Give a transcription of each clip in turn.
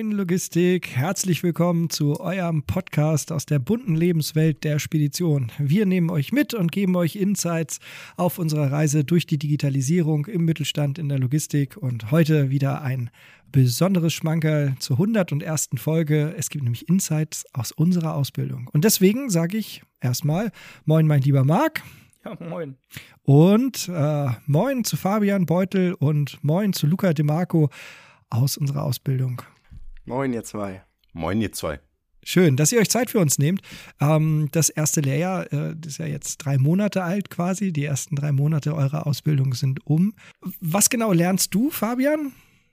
Moin Logistik, herzlich willkommen zu eurem Podcast aus der bunten Lebenswelt der Spedition. Wir nehmen euch mit und geben euch Insights auf unserer Reise durch die Digitalisierung im Mittelstand in der Logistik und heute wieder ein besonderes Schmankerl zur 101. Folge. Es gibt nämlich Insights aus unserer Ausbildung. Und deswegen sage ich erstmal Moin mein lieber Marc. Ja, moin. Und äh, moin zu Fabian Beutel und moin zu Luca DeMarco aus unserer Ausbildung. Moin, ihr zwei. Moin, ihr zwei. Schön, dass ihr euch Zeit für uns nehmt. Ähm, das erste Lehrjahr äh, ist ja jetzt drei Monate alt quasi. Die ersten drei Monate eurer Ausbildung sind um. Was genau lernst du, Fabian?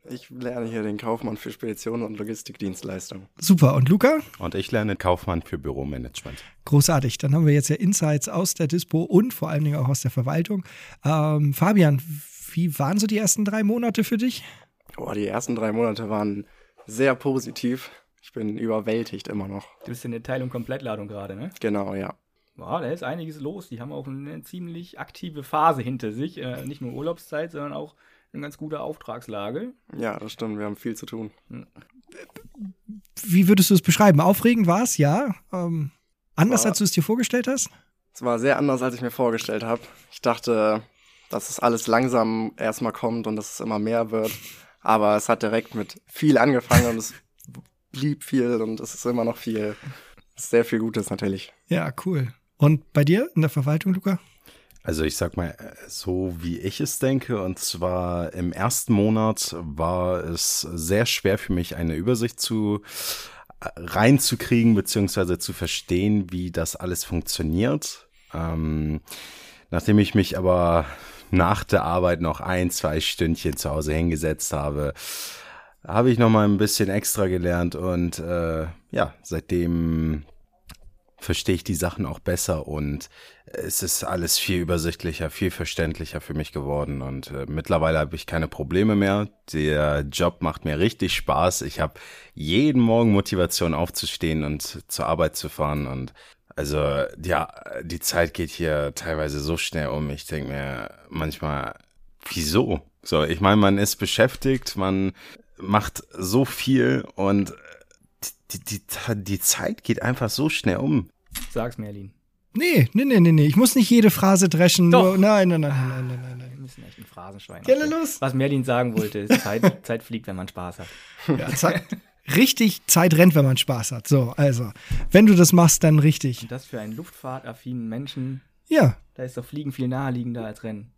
Ich lerne hier den Kaufmann für Spedition und Logistikdienstleistungen. Super. Und Luca? Und ich lerne Kaufmann für Büromanagement. Großartig. Dann haben wir jetzt ja Insights aus der Dispo und vor allen Dingen auch aus der Verwaltung. Ähm, Fabian, wie waren so die ersten drei Monate für dich? Oh, die ersten drei Monate waren sehr positiv. Ich bin überwältigt immer noch. Du bist in der Teil- und Komplettladung gerade, ne? Genau, ja. Boah, da ist einiges los. Die haben auch eine ziemlich aktive Phase hinter sich. Äh, nicht nur Urlaubszeit, sondern auch eine ganz gute Auftragslage. Ja, das stimmt. Wir haben viel zu tun. Wie würdest du es beschreiben? Aufregend war es, ja. Ähm, anders, War- als du es dir vorgestellt hast? Es war sehr anders, als ich mir vorgestellt habe. Ich dachte, dass es alles langsam erstmal kommt und dass es immer mehr wird. Aber es hat direkt mit viel angefangen und es blieb viel und es ist immer noch viel. Sehr viel Gutes natürlich. Ja, cool. Und bei dir in der Verwaltung, Luca? Also ich sag mal, so wie ich es denke, und zwar im ersten Monat war es sehr schwer für mich, eine Übersicht zu äh, reinzukriegen, beziehungsweise zu verstehen, wie das alles funktioniert. Ähm, nachdem ich mich aber nach der Arbeit noch ein, zwei Stündchen zu Hause hingesetzt habe, habe ich noch mal ein bisschen extra gelernt und äh, ja, seitdem verstehe ich die Sachen auch besser und es ist alles viel übersichtlicher, viel verständlicher für mich geworden und äh, mittlerweile habe ich keine Probleme mehr. Der Job macht mir richtig Spaß. Ich habe jeden Morgen Motivation aufzustehen und zur Arbeit zu fahren und also ja, die Zeit geht hier teilweise so schnell um. Ich denke mir manchmal, wieso? So, ich meine, man ist beschäftigt, man macht so viel und die, die, die, Zeit geht einfach so schnell um. Sag's, Merlin. Nee, nee, nee, nee, nee. Ich muss nicht jede Phrase dreschen. Doch. Nur, nein, nein, nein, nein, nein, nein, Wir nein. müssen echt ein Phrasenschwein. Los. Was Merlin sagen wollte, ist Zeit, Zeit fliegt, wenn man Spaß hat. Ja, Zeit, richtig Zeit rennt, wenn man Spaß hat. So, also, wenn du das machst, dann richtig. Und das für einen luftfahrtaffinen Menschen, Ja, da ist doch Fliegen viel naheliegender als Rennen.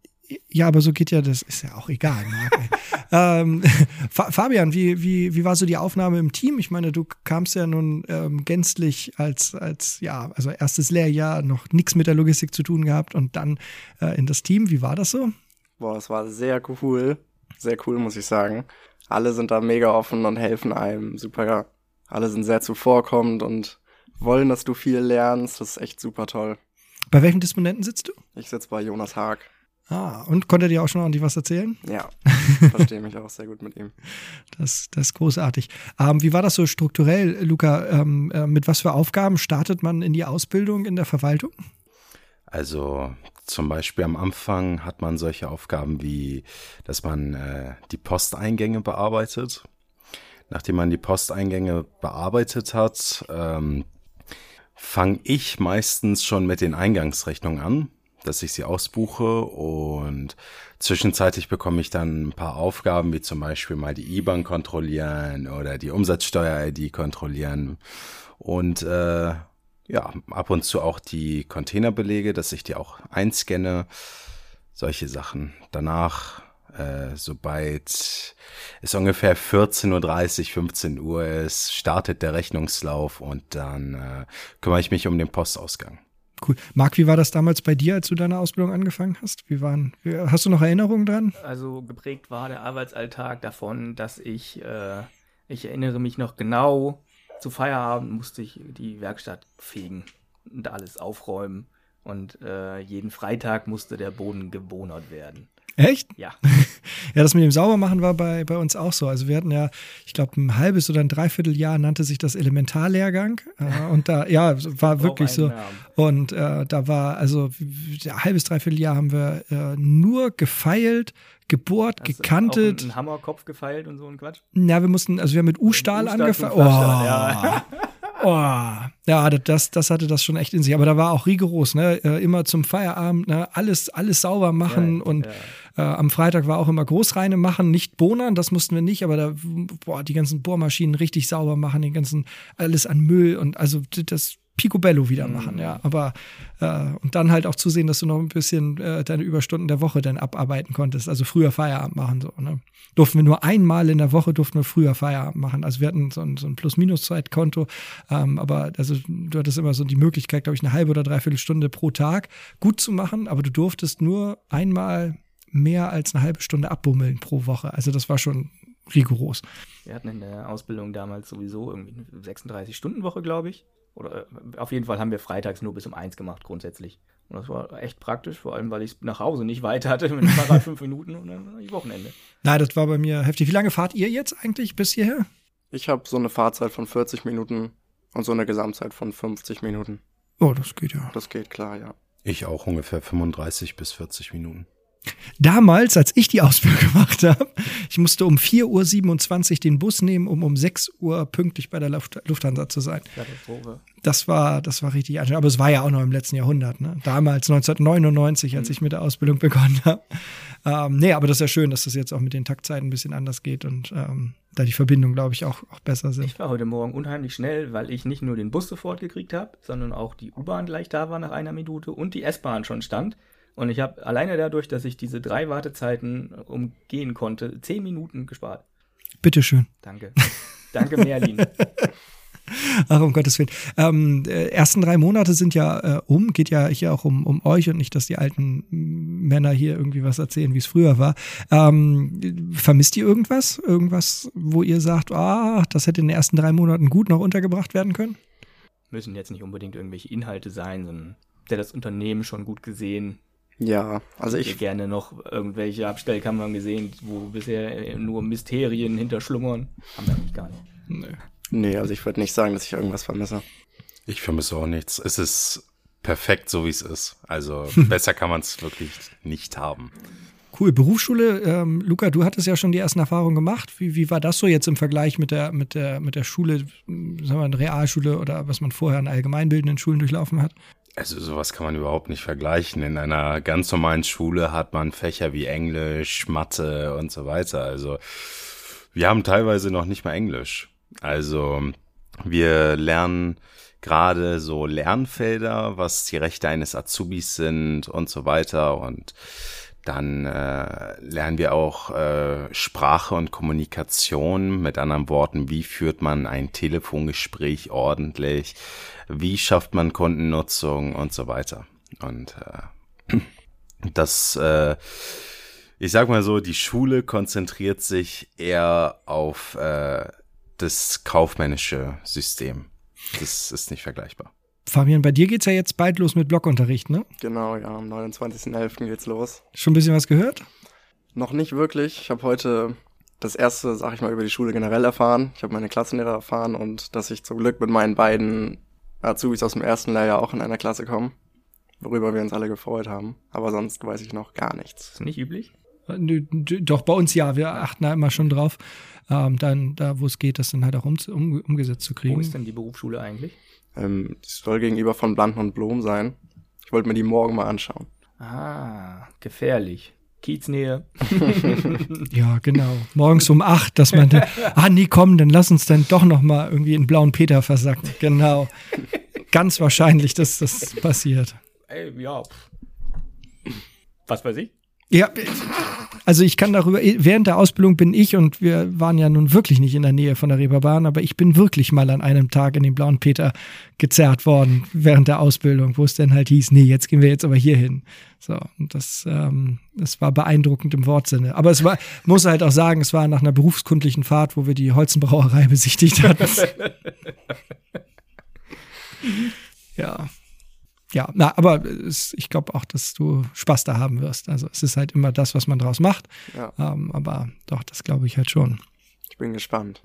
ja, aber so geht ja, das ist ja auch egal, ähm, Fa Fabian, wie, wie, wie war so die Aufnahme im Team? Ich meine, du kamst ja nun ähm, gänzlich als, als, ja, also erstes Lehrjahr noch nichts mit der Logistik zu tun gehabt und dann äh, in das Team. Wie war das so? Boah, es war sehr cool. Sehr cool, muss ich sagen. Alle sind da mega offen und helfen einem. Super. Alle sind sehr zuvorkommend und wollen, dass du viel lernst. Das ist echt super toll. Bei welchem Disponenten sitzt du? Ich sitze bei Jonas Haag. Ah, und konnte er dir auch schon ordentlich was erzählen? Ja, verstehe mich auch sehr gut mit ihm. Das, das ist großartig. Ähm, wie war das so strukturell, Luca? Ähm, äh, mit was für Aufgaben startet man in die Ausbildung in der Verwaltung? Also zum Beispiel am Anfang hat man solche Aufgaben wie, dass man äh, die Posteingänge bearbeitet. Nachdem man die Posteingänge bearbeitet hat, ähm, fange ich meistens schon mit den Eingangsrechnungen an, dass ich sie ausbuche und zwischenzeitlich bekomme ich dann ein paar Aufgaben, wie zum Beispiel mal die IBAN kontrollieren oder die Umsatzsteuer-ID kontrollieren und äh, ja, ab und zu auch die Containerbelege, dass ich die auch einscanne, solche Sachen. Danach, äh, sobald es ungefähr 14.30 Uhr, 15 Uhr ist, startet der Rechnungslauf und dann äh, kümmere ich mich um den Postausgang. Cool. Marc, wie war das damals bei dir, als du deine Ausbildung angefangen hast? Wie waren, hast du noch Erinnerungen dran? Also geprägt war der Arbeitsalltag davon, dass ich, äh, ich erinnere mich noch genau, zu Feierabend musste ich die Werkstatt fegen und alles aufräumen. Und äh, jeden Freitag musste der Boden gebonert werden. Echt? Ja. ja, das mit dem Saubermachen war bei, bei uns auch so. Also wir hatten ja, ich glaube, ein halbes oder ein Dreivierteljahr nannte sich das Elementarlehrgang. Äh, und da, ja, war wirklich so. Und äh, da war, also ein halbes, Dreivierteljahr haben wir äh, nur gefeilt, gebohrt, Hast gekantet. Einen Hammerkopf gefeilt und so ein Quatsch? Ja, wir mussten, also wir haben mit U-Stahl angefangen. Oh. Ja. Oh, ja, das, das hatte das schon echt in sich. Aber da war auch rigoros, ne? Äh, immer zum Feierabend, ne? Alles, alles sauber machen ja, und ja. Äh, am Freitag war auch immer Großreine machen, nicht bohnern, das mussten wir nicht, aber da, boah, die ganzen Bohrmaschinen richtig sauber machen, den ganzen, alles an Müll und also das Picobello wieder mhm. machen, mhm. ja. Aber äh, und dann halt auch zusehen, dass du noch ein bisschen äh, deine Überstunden der Woche dann abarbeiten konntest. Also früher Feierabend machen. So, ne? Durften wir nur einmal in der Woche durften wir früher Feierabend machen. Also wir hatten so ein, so ein Plus-Minus-Zeitkonto, ähm, aber also du hattest immer so die Möglichkeit, glaube ich, eine halbe oder dreiviertel Stunde pro Tag gut zu machen, aber du durftest nur einmal mehr als eine halbe Stunde abbummeln pro Woche. Also das war schon rigoros. Wir hatten in der Ausbildung damals sowieso irgendwie eine 36-Stunden-Woche, glaube ich. Oder äh, auf jeden Fall haben wir freitags nur bis um eins gemacht, grundsätzlich. Und das war echt praktisch, vor allem, weil ich es nach Hause nicht weit hatte, mit dem Fahrrad fünf Minuten und dann die Wochenende. Nein, das war bei mir heftig. Wie lange fahrt ihr jetzt eigentlich bis hierher? Ich habe so eine Fahrzeit von 40 Minuten und so eine Gesamtzeit von 50 Minuten. Oh, das geht ja. Das geht klar, ja. Ich auch ungefähr 35 bis 40 Minuten. Damals, als ich die Ausbildung gemacht habe, ich musste um 4.27 Uhr den Bus nehmen, um um 6 Uhr pünktlich bei der Luft Lufthansa zu sein. Das war, das war richtig anstrengend. Aber es war ja auch noch im letzten Jahrhundert. Ne? Damals, 1999, als mhm. ich mit der Ausbildung begonnen habe. Ähm, nee, aber das ist ja schön, dass das jetzt auch mit den Taktzeiten ein bisschen anders geht und ähm, da die Verbindungen, glaube ich, auch, auch besser sind. Ich war heute Morgen unheimlich schnell, weil ich nicht nur den Bus sofort gekriegt habe, sondern auch die U-Bahn gleich da war nach einer Minute und die S-Bahn schon stand. Und ich habe alleine dadurch, dass ich diese drei Wartezeiten umgehen konnte, zehn Minuten gespart. Bitteschön. Danke. Danke, Merlin. Ach, um Gottes Willen. Ähm, äh, ersten drei Monate sind ja äh, um, geht ja hier auch um, um euch und nicht, dass die alten Männer hier irgendwie was erzählen, wie es früher war. Ähm, vermisst ihr irgendwas? Irgendwas, wo ihr sagt, ah, das hätte in den ersten drei Monaten gut noch untergebracht werden können? Müssen jetzt nicht unbedingt irgendwelche Inhalte sein, sondern der das Unternehmen schon gut gesehen, ja, also ich. hätte gerne noch irgendwelche Abstellkammern gesehen, wo bisher nur Mysterien hinterschlummern. Haben wir eigentlich gar nicht. Nee. Nee, also ich würde nicht sagen, dass ich irgendwas vermisse. Ich vermisse auch nichts. Es ist perfekt, so wie es ist. Also besser kann man es wirklich nicht haben. Cool. Berufsschule, ähm, Luca, du hattest ja schon die ersten Erfahrungen gemacht. Wie, wie war das so jetzt im Vergleich mit der, mit der, mit der Schule, sagen wir mal, Realschule oder was man vorher an allgemeinbildenden Schulen durchlaufen hat? Also sowas kann man überhaupt nicht vergleichen. In einer ganz normalen Schule hat man Fächer wie Englisch, Mathe und so weiter. Also wir haben teilweise noch nicht mal Englisch. Also wir lernen gerade so Lernfelder, was die Rechte eines Azubis sind und so weiter. Und dann äh, lernen wir auch äh, Sprache und Kommunikation. Mit anderen Worten, wie führt man ein Telefongespräch ordentlich? Wie schafft man Kundennutzung und so weiter? Und äh, das, äh, ich sag mal so, die Schule konzentriert sich eher auf äh, das kaufmännische System. Das ist nicht vergleichbar. Fabian, bei dir geht es ja jetzt bald los mit Blockunterricht, ne? Genau, ja, am 29.11. geht's los. Schon ein bisschen was gehört? Noch nicht wirklich. Ich habe heute das erste, sag ich mal, über die Schule generell erfahren. Ich habe meine Klassenlehrer erfahren und dass ich zum Glück mit meinen beiden Azubis aus dem ersten Lehrjahr auch in einer Klasse komme, worüber wir uns alle gefreut haben. Aber sonst weiß ich noch gar nichts. Ist nicht üblich? Doch, bei uns ja, wir achten da immer schon drauf, ähm, dann da, wo es geht, das dann halt auch um, um, umgesetzt zu kriegen. Wo ist denn die Berufsschule eigentlich? Ähm, die soll gegenüber von Blanten und Blom sein. Ich wollte mir die morgen mal anschauen. Ah, gefährlich. Kieznähe. ja, genau. Morgens um acht, dass man, da, ah nee, komm, dann lass uns dann doch noch mal irgendwie in blauen Peter versacken. Genau. Ganz wahrscheinlich, dass das passiert. Ey, ja. Was weiß ich? Ja, also ich kann darüber, während der Ausbildung bin ich und wir waren ja nun wirklich nicht in der Nähe von der Reeperbahn, aber ich bin wirklich mal an einem Tag in den Blauen Peter gezerrt worden während der Ausbildung, wo es dann halt hieß, nee, jetzt gehen wir jetzt aber hier hin. So, und das, ähm, das war beeindruckend im Wortsinne. Aber es war, muss halt auch sagen, es war nach einer berufskundlichen Fahrt, wo wir die Holzenbrauerei besichtigt hatten. ja. Ja, na, aber es, ich glaube auch, dass du Spaß da haben wirst. Also es ist halt immer das, was man draus macht. Ja. Ähm, aber doch, das glaube ich halt schon. Ich bin gespannt.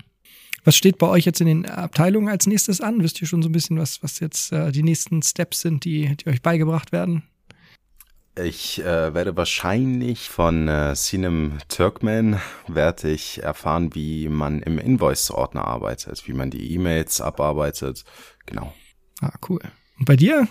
Was steht bei euch jetzt in den Abteilungen als nächstes an? Wisst ihr schon so ein bisschen, was, was jetzt äh, die nächsten Steps sind, die, die euch beigebracht werden? Ich äh, werde wahrscheinlich von äh, Sinem Turkman werde ich erfahren, wie man im Invoice-Ordner arbeitet, wie man die E-Mails abarbeitet. Genau. Ah, cool. Und bei dir?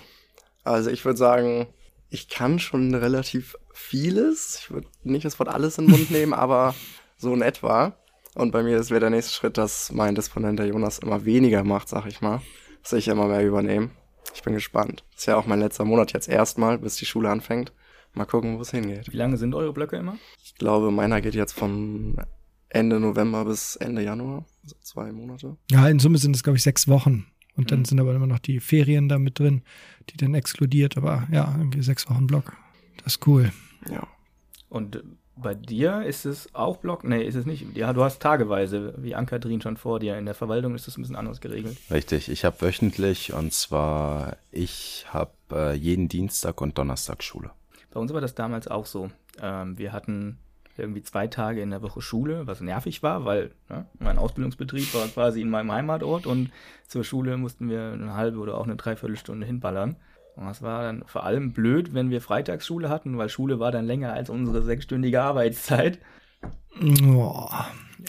Also ich würde sagen, ich kann schon relativ vieles. Ich würde nicht das Wort alles in den Mund nehmen, aber so in etwa. Und bei mir wäre der nächste Schritt, dass mein Disponent der Jonas immer weniger macht, sag ich mal. Dass ich immer mehr übernehme. Ich bin gespannt. Ist ja auch mein letzter Monat jetzt erstmal, bis die Schule anfängt. Mal gucken, wo es hingeht. Wie lange sind eure Blöcke immer? Ich glaube, meiner geht jetzt von Ende November bis Ende Januar. Also zwei Monate. Ja, in Summe sind es, glaube ich, sechs Wochen. Und dann Mhm. sind aber immer noch die Ferien da mit drin, die dann exkludiert. Aber ja, irgendwie sechs Wochen Block. Das ist cool. Ja. Und bei dir ist es auch Block? Nee, ist es nicht. Ja, du hast tageweise, wie Ankatrin schon vor dir. In der Verwaltung ist das ein bisschen anders geregelt. Richtig, ich habe wöchentlich und zwar ich habe äh, jeden Dienstag und Donnerstag Schule. Bei uns war das damals auch so. Ähm, wir hatten irgendwie zwei Tage in der Woche Schule, was nervig war, weil ne, mein Ausbildungsbetrieb war quasi in meinem Heimatort und zur Schule mussten wir eine halbe oder auch eine Dreiviertelstunde hinballern. Und das war dann vor allem blöd, wenn wir Freitagsschule hatten, weil Schule war dann länger als unsere sechsstündige Arbeitszeit.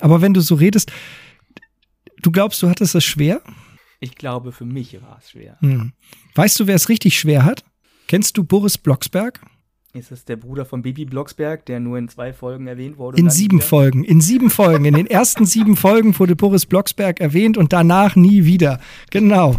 Aber wenn du so redest, du glaubst, du hattest es schwer? Ich glaube, für mich war es schwer. Hm. Weißt du, wer es richtig schwer hat? Kennst du Boris Blocksberg? Ist es der Bruder von Bibi Blocksberg, der nur in zwei Folgen erwähnt wurde? In sieben wieder? Folgen. In sieben Folgen. In den ersten sieben Folgen wurde Boris Blocksberg erwähnt und danach nie wieder. Genau.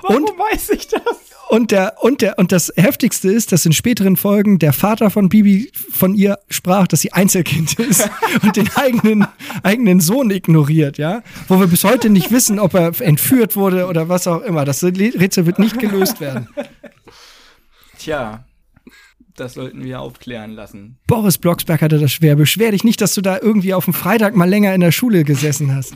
Warum Und weiß ich das? Und der, und der, und das heftigste ist, dass in späteren Folgen der Vater von Bibi von ihr sprach, dass sie Einzelkind ist und den eigenen, eigenen Sohn ignoriert, ja. Wo wir bis heute nicht wissen, ob er entführt wurde oder was auch immer. Das Rätsel wird nicht gelöst werden. Tja, das sollten wir aufklären lassen. Boris Blocksberg hatte das schwer. Beschwer dich nicht, dass du da irgendwie auf dem Freitag mal länger in der Schule gesessen hast.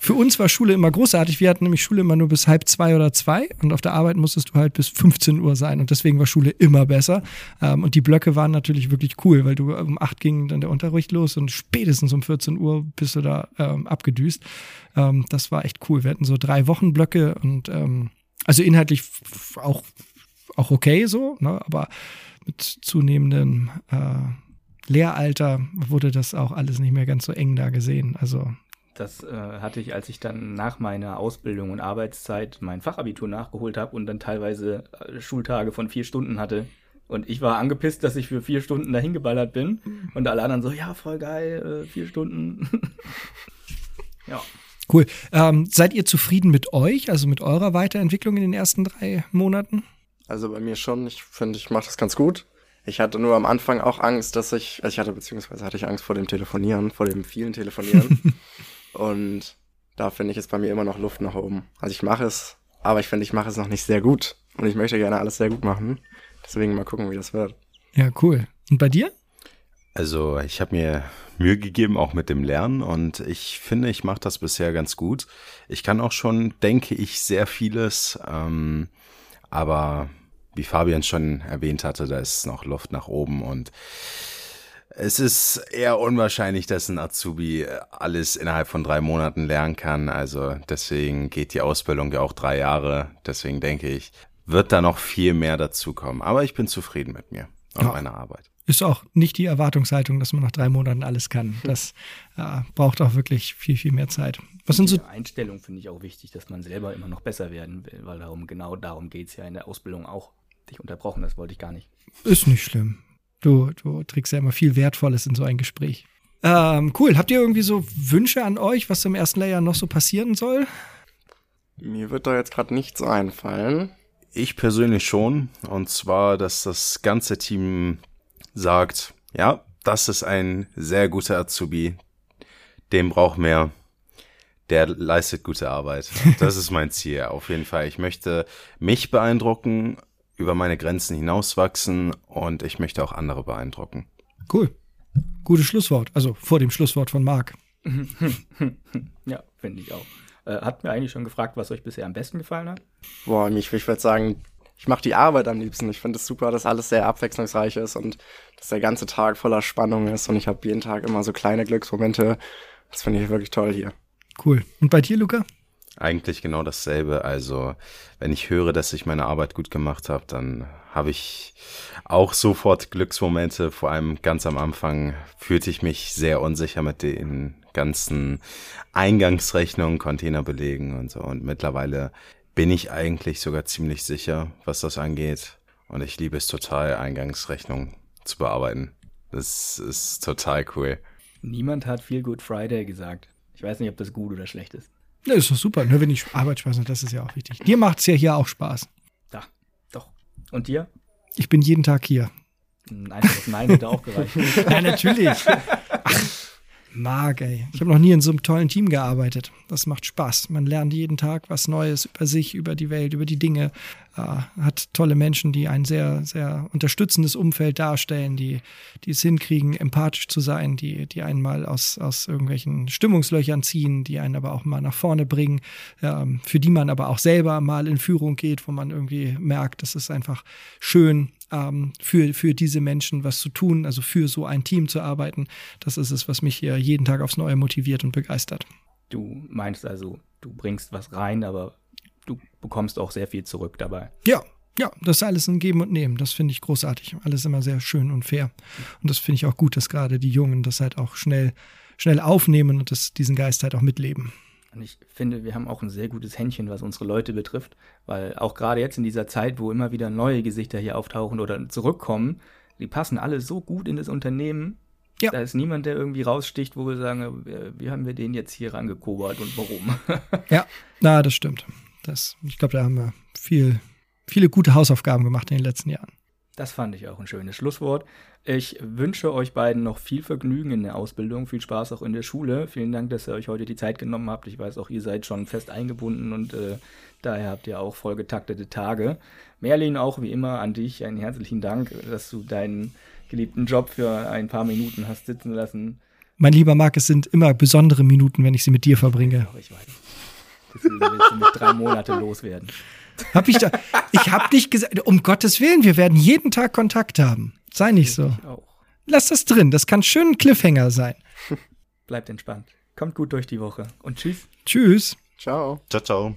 Für uns war Schule immer großartig. Wir hatten nämlich Schule immer nur bis halb zwei oder zwei und auf der Arbeit musstest du halt bis 15 Uhr sein und deswegen war Schule immer besser. Ähm, und die Blöcke waren natürlich wirklich cool, weil du um acht ging dann der Unterricht los und spätestens um 14 Uhr bist du da ähm, abgedüst. Ähm, das war echt cool. Wir hatten so drei Wochen Blöcke und ähm, also inhaltlich auch, auch okay so, ne? aber mit zunehmendem äh, Lehralter wurde das auch alles nicht mehr ganz so eng da gesehen. Also Das äh, hatte ich, als ich dann nach meiner Ausbildung und Arbeitszeit mein Fachabitur nachgeholt habe und dann teilweise äh, Schultage von vier Stunden hatte. Und ich war angepisst, dass ich für vier Stunden dahin geballert bin. Und alle anderen so, ja, voll geil, äh, vier Stunden. ja. Cool. Ähm, seid ihr zufrieden mit euch, also mit eurer Weiterentwicklung in den ersten drei Monaten? Also bei mir schon. Ich finde, ich mache das ganz gut. Ich hatte nur am Anfang auch Angst, dass ich, also ich hatte beziehungsweise hatte ich Angst vor dem Telefonieren, vor dem vielen Telefonieren. Und da finde ich ist bei mir immer noch Luft nach oben. Also ich mache es, aber ich finde, ich mache es noch nicht sehr gut. Und ich möchte gerne alles sehr gut machen. Deswegen mal gucken, wie das wird. Ja, cool. Und bei dir? Also ich habe mir Mühe gegeben, auch mit dem Lernen und ich finde, ich mache das bisher ganz gut. Ich kann auch schon, denke ich, sehr vieles, ähm, aber wie Fabian schon erwähnt hatte, da ist noch Luft nach oben und es ist eher unwahrscheinlich, dass ein Azubi alles innerhalb von drei Monaten lernen kann. Also deswegen geht die Ausbildung ja auch drei Jahre. Deswegen denke ich, wird da noch viel mehr dazukommen. Aber ich bin zufrieden mit mir und Ja. meiner Arbeit. Ist auch nicht die Erwartungshaltung, dass man nach drei Monaten alles kann. Das äh, braucht auch wirklich viel, viel mehr Zeit. Was sind so Die Einstellung finde ich auch wichtig, dass man selber immer noch besser werden will, weil darum, genau darum geht es ja in der Ausbildung auch. Dich unterbrochen, das wollte ich gar nicht. Ist nicht schlimm. Du, du trägst ja immer viel Wertvolles in so ein Gespräch. Ähm, cool. Habt ihr irgendwie so Wünsche an euch, was im ersten Layer noch so passieren soll? Mir wird da jetzt gerade nichts einfallen. Ich persönlich schon. Und zwar, dass das ganze Team sagt, ja, das ist ein sehr guter Azubi. Den braucht mehr. Der leistet gute Arbeit. Das ist mein Ziel. Auf jeden Fall. Ich möchte mich beeindrucken, über meine Grenzen hinauswachsen und ich möchte auch andere beeindrucken. Cool. Gutes Schlusswort. Also vor dem Schlusswort von Marc. Ja, finde ich auch. Äh, hat mir eigentlich schon gefragt, was euch bisher am besten gefallen hat? Boah, mich, ich würde sagen, ich mache die Arbeit am liebsten. Ich finde es super, dass alles sehr abwechslungsreich ist und dass der ganze Tag voller Spannung ist und ich habe jeden Tag immer so kleine Glücksmomente. Das finde ich wirklich toll hier. Cool. Und bei dir, Luca? Eigentlich genau dasselbe. Also, wenn ich höre, dass ich meine Arbeit gut gemacht habe, dann habe ich auch sofort Glücksmomente. Vor allem ganz am Anfang fühlte ich mich sehr unsicher mit den ganzen Eingangsrechnungen, Containerbelegen und so. Und mittlerweile bin ich eigentlich sogar ziemlich sicher, was das angeht. Und ich liebe es total, Eingangsrechnungen zu bearbeiten. Das ist total cool. Niemand hat viel Good Friday gesagt. Ich weiß nicht, ob das gut oder schlecht ist. Ja, ist doch super. Nur wenn ich Arbeit Spaß macht, das ist ja auch wichtig. Dir macht es ja hier auch Spaß. Da, doch. Und dir? Ich bin jeden Tag hier. Ein einfaches Nein hätte auch gereicht. ja, natürlich. Mag, ey. Ich habe noch nie in so einem tollen Team gearbeitet. Das macht Spaß. Man lernt jeden Tag was Neues über sich, über die Welt, über die Dinge. Äh, hat tolle Menschen, die ein sehr, sehr unterstützendes Umfeld darstellen, die, die es hinkriegen, empathisch zu sein, die, die einen mal aus, aus irgendwelchen Stimmungslöchern ziehen, die einen aber auch mal nach vorne bringen, äh, für die man aber auch selber mal in Führung geht, wo man irgendwie merkt, das ist einfach schön, ähm, für, für diese Menschen was zu tun, also für so ein Team zu arbeiten. Das ist es, was mich hier jeden Tag aufs Neue motiviert und begeistert. Du meinst also, du bringst was rein, aber du bekommst auch sehr viel zurück dabei. Ja, ja, das ist alles ein Geben und Nehmen. Das finde ich großartig. Alles immer sehr schön und fair. Und das finde ich auch gut, dass gerade die Jungen das halt auch schnell, schnell aufnehmen und das, diesen Geist halt auch mitleben. Und ich finde, wir haben auch ein sehr gutes Händchen, was unsere Leute betrifft, weil auch gerade jetzt in dieser Zeit, wo immer wieder neue Gesichter hier auftauchen oder zurückkommen, die passen alle so gut in das Unternehmen. Ja. Da ist niemand, der irgendwie raussticht, wo wir sagen, wie haben wir den jetzt hier rangekobert und warum? ja, na, das stimmt. Das, ich glaube, da haben wir viel, viele gute Hausaufgaben gemacht in den letzten Jahren. Das fand ich auch ein schönes Schlusswort. Ich wünsche euch beiden noch viel Vergnügen in der Ausbildung, viel Spaß auch in der Schule. Vielen Dank, dass ihr euch heute die Zeit genommen habt. Ich weiß auch, ihr seid schon fest eingebunden und äh, daher habt ihr auch vollgetaktete Tage. Merlin, auch wie immer an dich einen herzlichen Dank, dass du deinen geliebten Job für ein paar Minuten hast sitzen lassen. Mein lieber Marc, es sind immer besondere Minuten, wenn ich sie mit dir verbringe. Ich weiß. Deswegen willst du mich drei Monate loswerden. Hab ich da, ich hab nicht gesagt, um Gottes Willen, wir werden jeden Tag Kontakt haben. Sei nicht so. Lass das drin, das kann schön ein Cliffhanger sein. Bleibt entspannt. Kommt gut durch die Woche und tschüss. Tschüss. Ciao. Ciao, ciao.